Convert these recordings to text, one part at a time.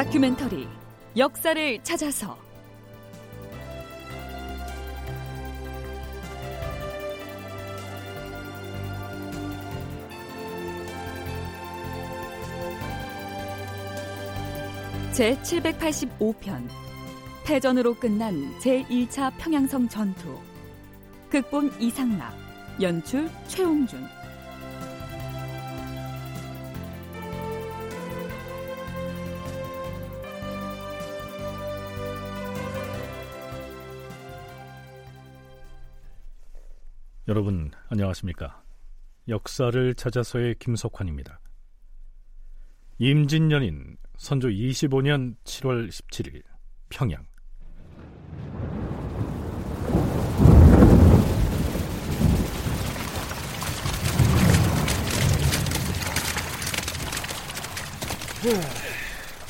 다큐멘터리 역사를 찾아서. 제 785편 패전으로 끝난 제1차 평양성 전투 극본 이상락 연출 최홍준 여러분 안녕하십니까? 역사를 찾아서의 김석환입니다. 임진년인 선조 25년 7월 17일 평양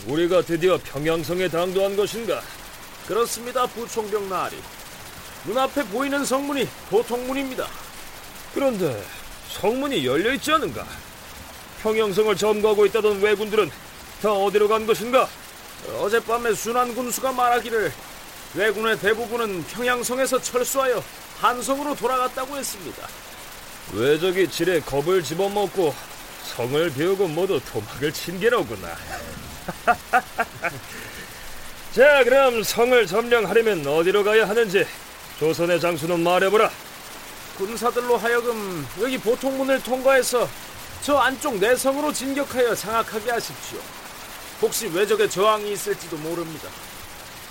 우리가 드디어 평양성에 당도한 것인가? 그렇습니다, 부총병 나리. 눈앞에 보이는 성문이 보통 문입니다. 그런데 성문이 열려 있지 않은가? 평양성을 점거하고 있다던 왜군들은 다 어디로 간 것인가? 어젯밤에 순환 군수가 말하기를 왜군의 대부분은 평양성에서 철수하여 한성으로 돌아갔다고 했습니다. 왜적이 질에 겁을 집어먹고 성을 비우고 모두 도망을 친 게로구나. 자, 그럼 성을 점령하려면 어디로 가야 하는지 조선의 장수는 말해보라. 군사들로 하여금 여기 보통문을 통과해서 저 안쪽 내성으로 진격하여 장악하게 하십시오. 혹시 왜적의 저항이 있을지도 모릅니다.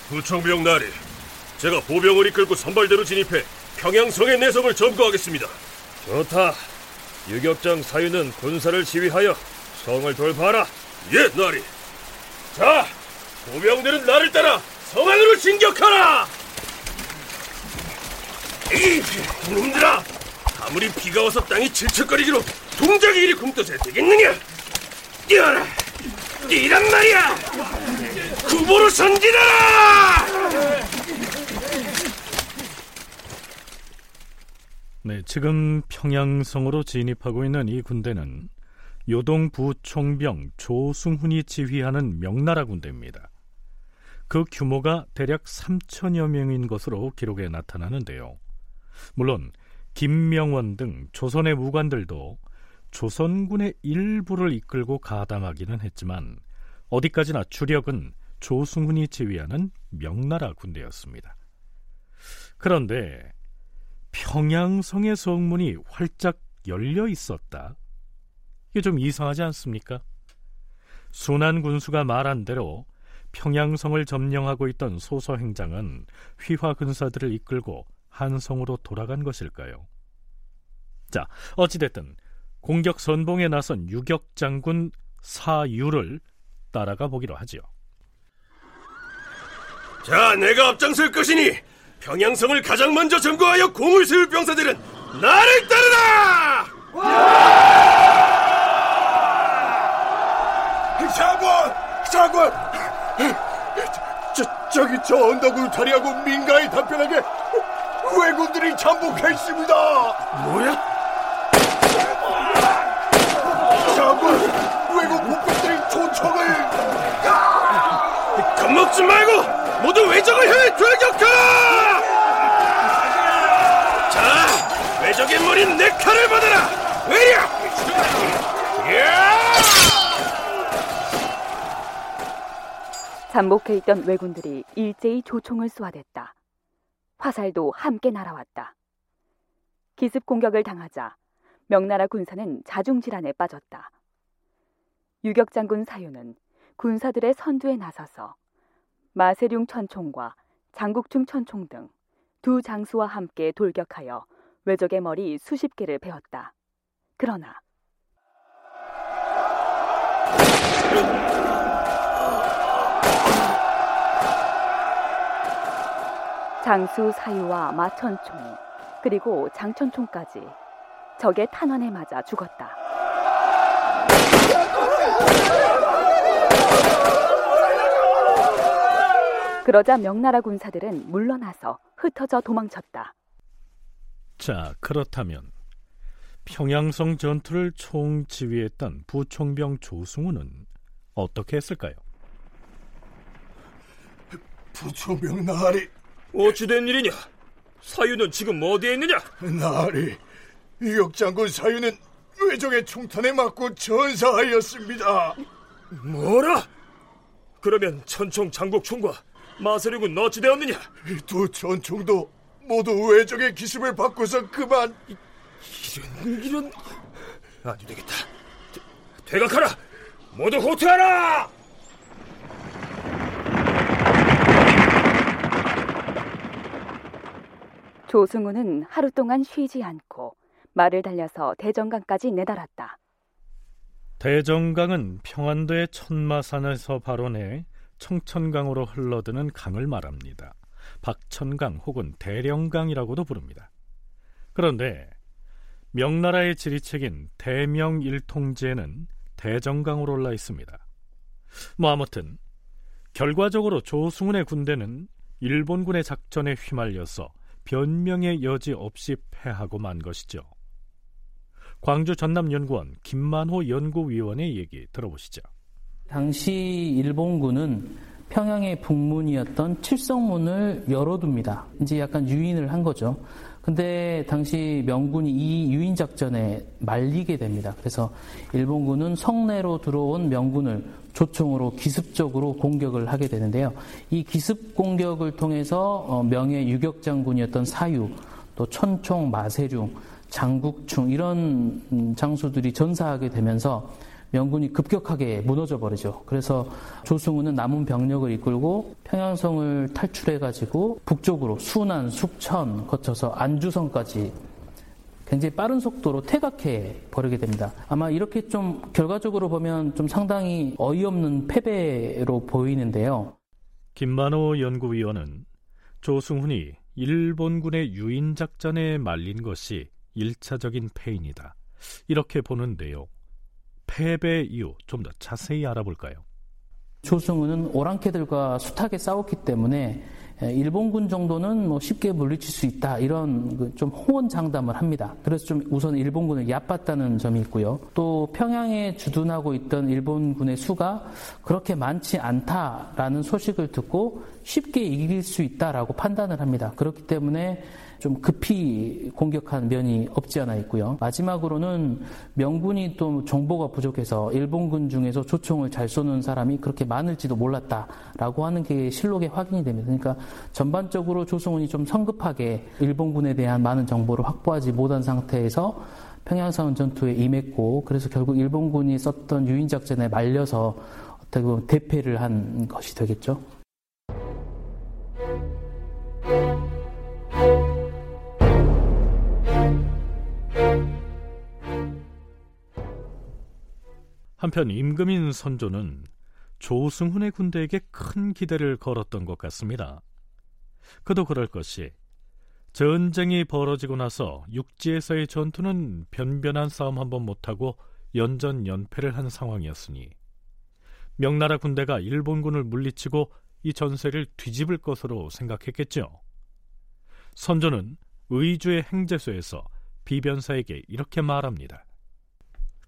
부총병 나리, 제가 보병을 이끌고 선발대로 진입해 평양성의 내성을 점거하겠습니다. 좋다. 유격장 사유는 군사를 지휘하여 성을 돌파하라. 예, 나리. 자, 보병들은 나를 따라 성 안으로 진격하라! 이 놈들아! 아무리 비가 와서 땅이 질척거리기로 동작이 이리 굶떠져야 되겠느냐? 뛰어라! 뛰란 말이야! 구보로 선진하라! 네, 지금 평양성으로 진입하고 있는 이 군대는 요동 부총병 조승훈이 지휘하는 명나라 군대입니다. 그 규모가 대략 3천여 명인 것으로 기록에 나타나는데요. 물론 김명원 등 조선의 무관들도 조선군의 일부를 이끌고 가담하기는 했지만 어디까지나 주력은 조승훈이 지휘하는 명나라 군대였습니다. 그런데 평양성의 성문이 활짝 열려 있었다. 이게 좀 이상하지 않습니까? 순한 군수가 말한 대로 평양성을 점령하고 있던 소서 행장은 휘화 군사들을 이끌고 한성으로 돌아간 것일까요? 자, 어찌됐든 공격 선봉에 나선 유격 장군 사유를 따라가 보기로 하지요. 자, 내가 앞장설 것이니 평양성을 가장 먼저 점거하여 공을 세울 병사들은 나를 따르라! 장군! 장군! 저, 저기 저 언덕을 다리하고 민가에 답변하게 왜군들이 잠복했습니다! 뭐야? 장군! 왜군 복병들이 초청을! 겁먹지 말고 모두 외적을 향해 돌격하라! 자, 외적의 머리 내 칼을 받아라! 외려! 야! 잠복해 있던 왜군들이 일제히 조총을 쏘아댔다. 화살도 함께 날아왔다. 기습 공격을 당하자 명나라 군사는 자중질환에 빠졌다. 유격 장군 사유는 군사들의 선두에 나서서 마세룡 천총과 장국충 천총 등 두 장수와 함께 돌격하여 왜적의 머리 수십 개를 베었다. 그러나 장수 사유와 마천총 그리고 장천총까지 적의 탄환에 맞아 죽었다. 그러자 명나라 군사들은 물러나서 흩어져 도망쳤다. 자, 그렇다면 평양성 전투를 총지휘했던 부총병 조승우는 어떻게 했을까요? 부초명 나리 어찌된 일이냐? 사유는 지금 어디에 있느냐? 나리 이역장군 사유는 외적의 총탄에 맞고 전사하였습니다. 뭐라? 그러면 천총 장국총과 마세룡은 어찌 되었느냐? 두 전총도 모두 외적의 기습을 받고서 그만 이런 이런 아니 되겠다. 되, 되각하라. 모두 호퇴하라. 조승우는 하루 동안 쉬지 않고 말을 달려서 대정강까지 내달았다. 대정강은 평안도의 천마산에서 발원해 청천강으로 흘러드는 강을 말합니다. 박천강 혹은 대령강이라고도 부릅니다. 그런데 명나라의 지리책인 대명일통지에는 대정강으로 올라 있습니다. 뭐 아무튼 결과적으로 조승훈의 군대는 일본군의 작전에 휘말려서 변명의 여지 없이 패하고 만 것이죠. 광주 전남연구원 김만호 연구위원의 얘기 들어보시죠. 당시 일본군은 평양의 북문이었던 칠성문을 열어둡니다. 이제 약간 유인을 한 거죠. 근데 당시 명군이 이 유인 작전에 말리게 됩니다. 그래서 일본군은 성내로 들어온 명군을 조총으로 기습적으로 공격을 하게 되는데요. 이 기습 공격을 통해서 어, 명예 유격 장군이었던 사유, 또 천총, 마세룡, 장국충 이런 음, 장수들이 전사하게 되면서 명군이 급격하게 무너져 버리죠. 그래서 조승우는 남은 병력을 이끌고 평양성을 탈출해 가지고 북쪽으로 순안, 숙천 거쳐서 안주성까지 굉장히 빠른 속도로 퇴각해 버리게 됩니다. 아마 이렇게 좀 결과적으로 보면 좀 상당히 어이없는 패배로 보이는데요. 김만호 연구위원은 조승훈이 일본군의 유인 작전에 말린 것이 일차적인 패인이다. 이렇게 보는데요. 패배 이유 좀 더 자세히 알아볼까요? 조승우는 오랑캐들과 숱하게 싸웠기 때문에 일본군 정도는 뭐 쉽게 물리칠 수 있다 이런 그좀 호언장담을 합니다. 그래서 좀 우선 일본군을 얕봤다는 점이 있고요. 또 평양에 주둔하고 있던 일본군의 수가 그렇게 많지 않다라는 소식을 듣고 쉽게 이길 수 있다라고 판단을 합니다. 그렇기 때문에 좀 급히 공격한 면이 없지 않아 있고요. 마지막으로는 명군이 또 정보가 부족해서 일본군 중에서 조총을 잘 쏘는 사람이 그렇게 많을지도 몰랐다라고 하는 게 실록에 확인이 됩니다. 그러니까 전반적으로 조성훈이 좀 성급하게 일본군에 대한 많은 정보를 확보하지 못한 상태에서 평양선 전투에 임했고 그래서 결국 일본군이 썼던 유인 작전에 말려서 어떻게 보면 대패를 한 것이 되겠죠. 한편 임금인 선조는 조승훈의 군대에게 큰 기대를 걸었던 것 같습니다. 그도 그럴 것이 전쟁이 벌어지고 나서 육지에서의 전투는 변변한 싸움 한 번 못하고 연전 연패를 한 상황이었으니 명나라 군대가 일본군을 물리치고 이 전세를 뒤집을 것으로 생각했겠죠. 선조는 의주의 행제소에서 비변사에게 이렇게 말합니다.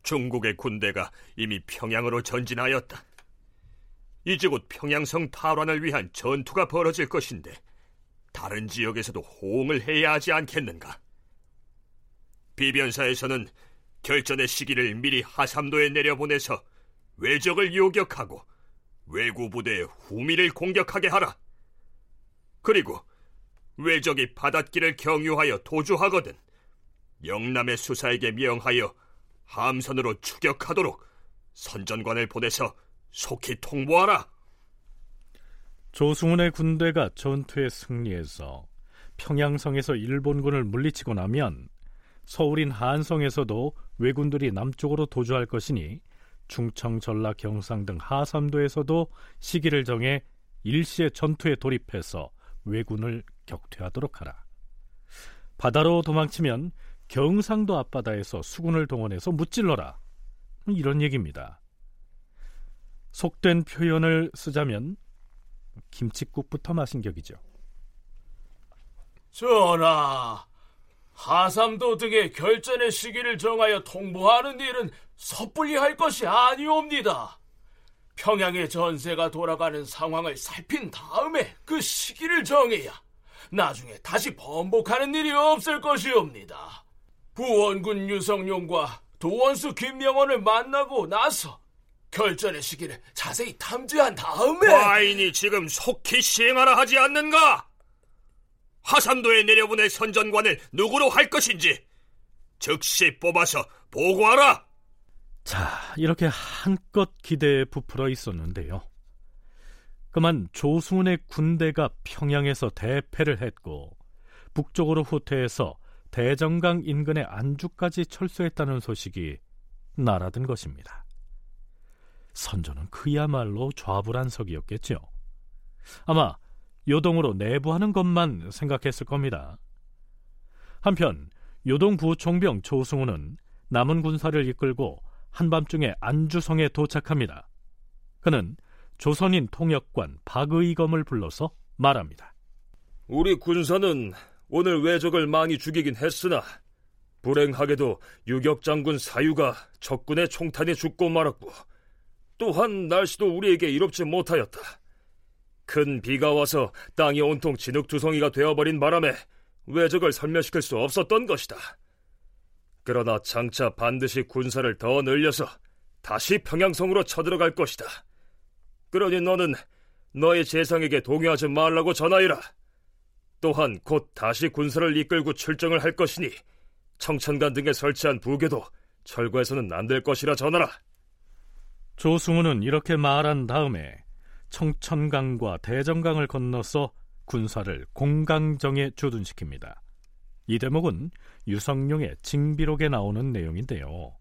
중국의 군대가 이미 평양으로 전진하였다. 이제 곧 평양성 탈환을 위한 전투가 벌어질 것인데 다른 지역에서도 호응을 해야 하지 않겠는가? 비변사에서는 결전의 시기를 미리 하삼도에 내려보내서 외적을 요격하고 외구 부대의 후미를 공격하게 하라. 그리고 외적이 바닷길을 경유하여 도주하거든 영남의 수사에게 명하여 함선으로 추격하도록 선전관을 보내서 속히 통보하라. 조승훈의 군대가 전투에 승리해서 평양성에서 일본군을 물리치고 나면 서울인 한성에서도 왜군들이 남쪽으로 도주할 것이니 충청, 전라, 경상 등 하삼도에서도 시기를 정해 일시에 전투에 돌입해서 왜군을 격퇴하도록 하라. 바다로 도망치면 경상도 앞바다에서 수군을 동원해서 무찔러라. 이런 얘기입니다. 속된 표현을 쓰자면 김치국부터 마신 격이죠. 전하, 하삼도 등의 결전의 시기를 정하여 통보하는 일은 섣불리 할 것이 아니옵니다. 평양의 전세가 돌아가는 상황을 살핀 다음에 그 시기를 정해야 나중에 다시 번복하는 일이 없을 것이옵니다. 부원군 유성룡과 도원수 김명원을 만나고 나서 결전의 시기를 자세히 탐지한 다음에 과인이 지금 속히 시행하라 하지 않는가? 화산도에 내려보낼 선전관을 누구로 할 것인지 즉시 뽑아서 보고하라. 자, 이렇게 한껏 기대에 부풀어 있었는데요. 그만 조승훈의 군대가 평양에서 대패를 했고 북쪽으로 후퇴해서 대정강 인근의 안주까지 철수했다는 소식이 날아든 것입니다. 선조는 그야말로 좌불안석이었겠죠. 아마 요동으로 내부하는 것만 생각했을 겁니다. 한편 요동 부총병 조승우는 남은 군사를 이끌고 한밤중에 안주성에 도착합니다. 그는 조선인 통역관 박의검을 불러서 말합니다. 우리 군사는 오늘 왜적을 많이 죽이긴 했으나 불행하게도 유격 장군 사유가 적군의 총탄에 죽고 말았고 또한 날씨도 우리에게 이롭지 못하였다. 큰 비가 와서 땅이 온통 진흙투성이가 되어버린 바람에 왜적을 설멸시킬 수 없었던 것이다. 그러나 장차 반드시 군사를 더 늘려서 다시 평양성으로 쳐들어갈 것이다. 그러니 너는 너의 재상에게 동요하지 말라고 전하이라. 또한 곧 다시 군사를 이끌고 출정을 할 것이니 청천간 등에 설치한 부계도 철거해서는 안 될 것이라 전하라. 조승우는 이렇게 말한 다음에 청천강과 대정강을 건너서 군사를 공강정에 주둔시킵니다. 이 대목은 유성룡의 징비록에 나오는 내용인데요.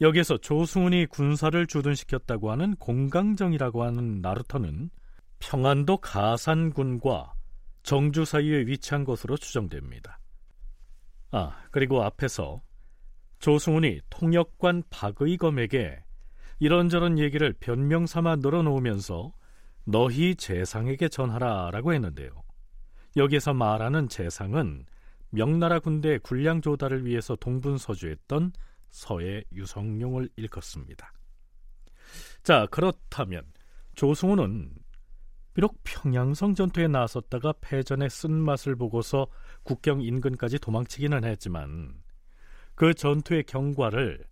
여기에서 조승훈이 군사를 주둔시켰다고 하는 공강정이라고 하는 나루터는 평안도 가산군과 정주 사이에 위치한 것으로 추정됩니다. 아, 그리고 앞에서 조승훈이 통역관 박의검에게 이런저런 얘기를 변명 삼아 늘어놓으면서 너희 재상에게 전하라 라고 했는데요. 여기에서 말하는 재상은 명나라 군대 군량 조달을 위해서 동분서주했던 서해 유성룡을 일컫습니다. 자, 그렇다면 조승우는 비록 평양성 전투에 나섰다가 패전의 쓴맛을 보고서 국경 인근까지 도망치기는 했지만 그 전투의 경과를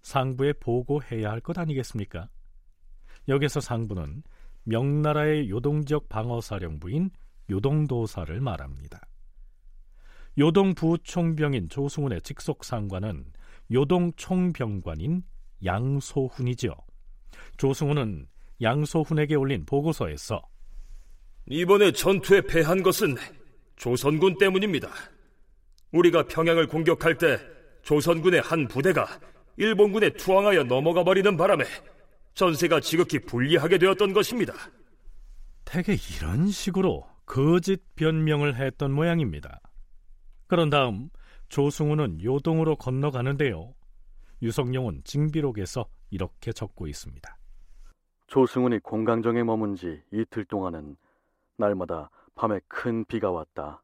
상부에 보고해야 할 것 아니겠습니까? 여기서 상부는 명나라의 요동지역 방어사령부인 요동도사를 말합니다. 요동 부총병인 조승훈의 직속 상관은 요동 총병관인 양소훈이죠. 조승훈은 양소훈에게 올린 보고서에서 이번에 전투에 패한 것은 조선군 때문입니다. 우리가 평양을 공격할 때 조선군의 한 부대가 일본군에 투항하여 넘어가 버리는 바람에 전세가 지극히 불리하게 되었던 것입니다. 대개 이런 식으로 거짓 변명을 했던 모양입니다. 그런 다음 조승우는 요동으로 건너가는데요. 유성룡은 징비록에서 이렇게 적고 있습니다. 조승훈이 공강정에 머문 지 이틀 동안은 날마다 밤에 큰 비가 왔다.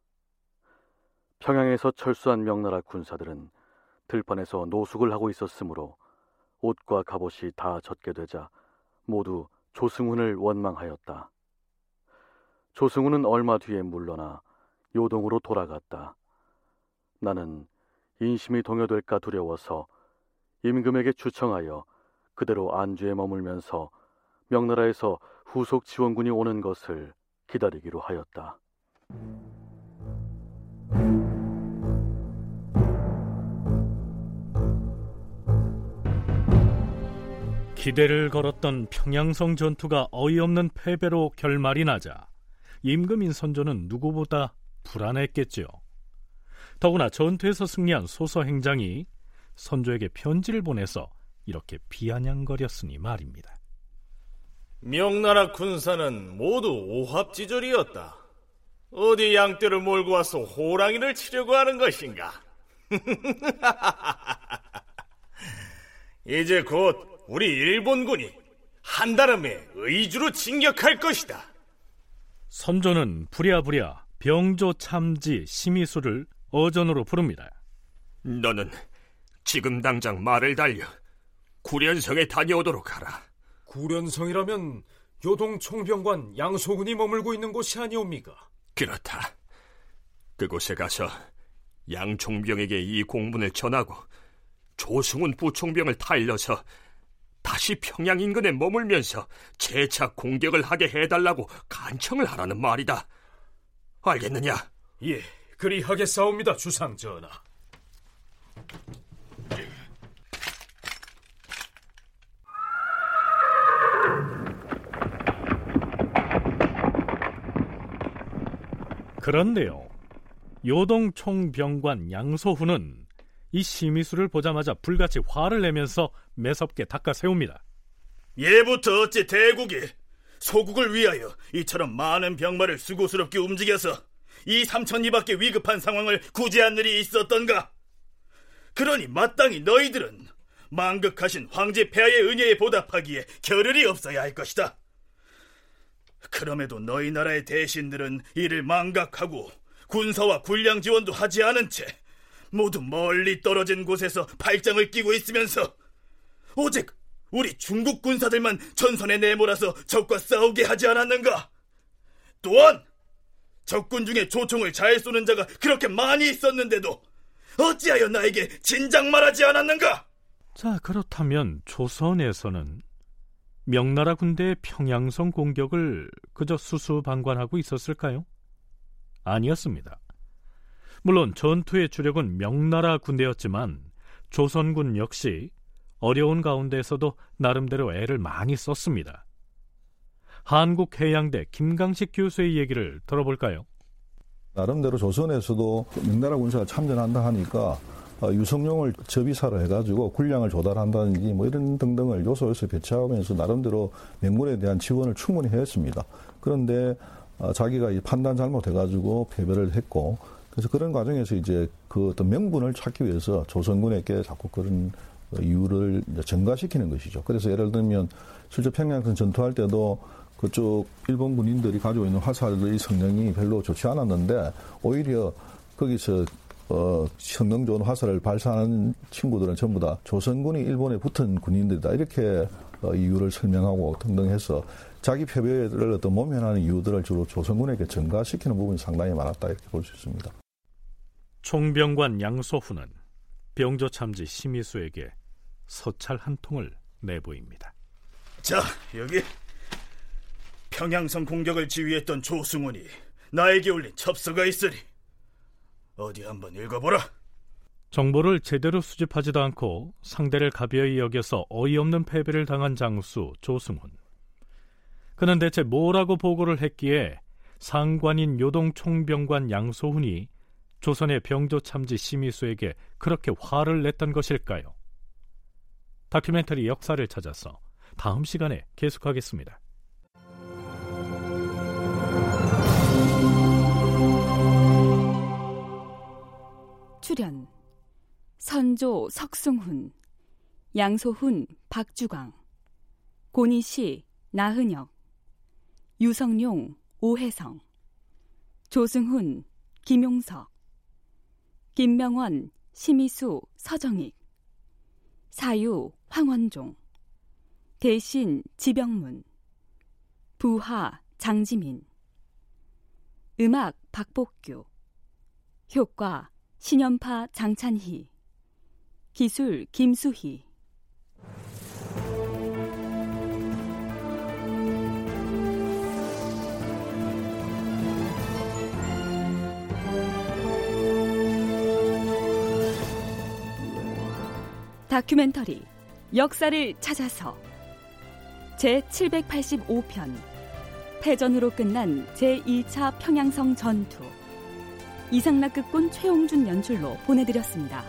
평양에서 철수한 명나라 군사들은 들판에서 노숙을 하고 있었으므로 옷과 갑옷이 다 젖게 되자 모두 조승훈을 원망하였다. 조승훈은 얼마 뒤에 물러나 요동으로 돌아갔다. 나는 인심이 동요될까 두려워서 임금에게 추청하여 그대로 안주에 머물면서 명나라에서 후속 지원군이 오는 것을 기다리기로 하였다. 기대를 걸었던 평양성 전투가 어이없는 패배로 결말이 나자 임금인 선조는 누구보다 불안했겠지요. 더구나 전투에서 승리한 소서 행장이 선조에게 편지를 보내서 이렇게 비아냥거렸으니 말입니다. 명나라 군사는 모두 오합지졸이었다. 어디 양떼를 몰고 와서 호랑이를 치려고 하는 것인가? 이제 곧 우리 일본군이 한달음에 의주로 진격할 것이다. 선조는 부랴부랴 병조 참지 심의수를 어전으로 부릅니다. 너는 지금 당장 말을 달려 구련성에 다녀오도록 하라. 구련성이라면 교동 총병관 양소군이 머물고 있는 곳이 아니옵니까? 그렇다. 그곳에 가서 양총병에게 이 공문을 전하고 조승훈 부총병을 타일러서 다시 평양 인근에 머물면서 재차 공격을 하게 해달라고 간청을 하라는 말이다. 알겠느냐? 예, 그리하겠사옵니다, 주상 전하. 그런데요. 요동 총병관 양소훈은 이 심의수를 보자마자 불같이 화를 내면서 매섭게 닦아 세웁니다. 예부터 어찌 대국이 소국을 위하여 이처럼 많은 병마를 수고스럽게 움직여서 이 삼천리 밖에 위급한 상황을 구제한 일이 있었던가? 그러니 마땅히 너희들은 망극하신 황제 폐하의 은혜에 보답하기에 겨를이 없어야 할 것이다. 그럼에도 너희 나라의 대신들은 이를 망각하고 군사와 군량 지원도 하지 않은 채 모두 멀리 떨어진 곳에서 발장을 끼고 있으면서 오직 우리 중국 군사들만 전선에 내몰아서 적과 싸우게 하지 않았는가? 또한 적군 중에 조총을 잘 쏘는 자가 그렇게 많이 있었는데도 어찌하여 나에게 진작 말하지 않았는가? 자, 그렇다면 조선에서는 명나라 군대의 평양성 공격을 그저 수수방관하고 있었을까요? 아니었습니다. 물론 전투의 주력은 명나라 군대였지만 조선군 역시 어려운 가운데서도 나름대로 애를 많이 썼습니다. 한국해양대 김강식 교수의 얘기를 들어볼까요? 나름대로 조선에서도 명나라 군사가 참전한다 하니까 어, 유성룡을 접이사를 해가지고 군량을 조달한다든지 뭐 이런 등등을 요소요소 배치하면서 나름대로 명군에 대한 지원을 충분히 했습니다. 그런데 어, 자기가 판단 잘못해가지고 패배를 했고 그래서 그런 과정에서 이제 그 어떤 명분을 찾기 위해서 조선군에게 자꾸 그런 이유를 증가시키는 것이죠. 그래서 예를 들면 실제 평양선 전투할 때도 그쪽 일본 군인들이 가지고 있는 화살의 성능이 별로 좋지 않았는데 오히려 거기서 어, 성능 좋은 화살을 발사하는 친구들은 전부 다 조선군이 일본에 붙은 군인들이다. 이렇게 어, 이유를 설명하고 등등 해서 자기 패배를 어떤 모면하는 이유들을 주로 조선군에게 증가시키는 부분이 상당히 많았다. 이렇게 볼 수 있습니다. 총병관 양소훈은 병조 참지 심의수에게 서찰 한 통을 내보입니다. 자, 여기 평양성 공격을 지휘했던 조승훈이 나에게 올린 첩서가 있으니 어디 한번 읽어보라. 정보를 제대로 수집하지도 않고 상대를 가벼이 여겨서 어이없는 패배를 당한 장수 조승훈. 그는 대체 뭐라고 보고를 했기에 상관인 요동 총병관 양소훈이 조선의 병조 참지 심의수에게 그렇게 화를 냈던 것일까요? 다큐멘터리 역사를 찾아서 다음 시간에 계속하겠습니다. 출연 선조 석승훈 양소훈 박주광 고니시 나은혁 유성룡 오혜성 조승훈 김용석 김명원 심희수 서정익 사유 황원종 대신 지병문 부하 장지민 음악 박복규 효과 신연파 장찬희. 기술 김수희. 다큐멘터리 역사를 찾아서 제 785편 패전으로 끝난 제2차 평양성 전투 이상락극군 최홍준 연출로 보내드렸습니다.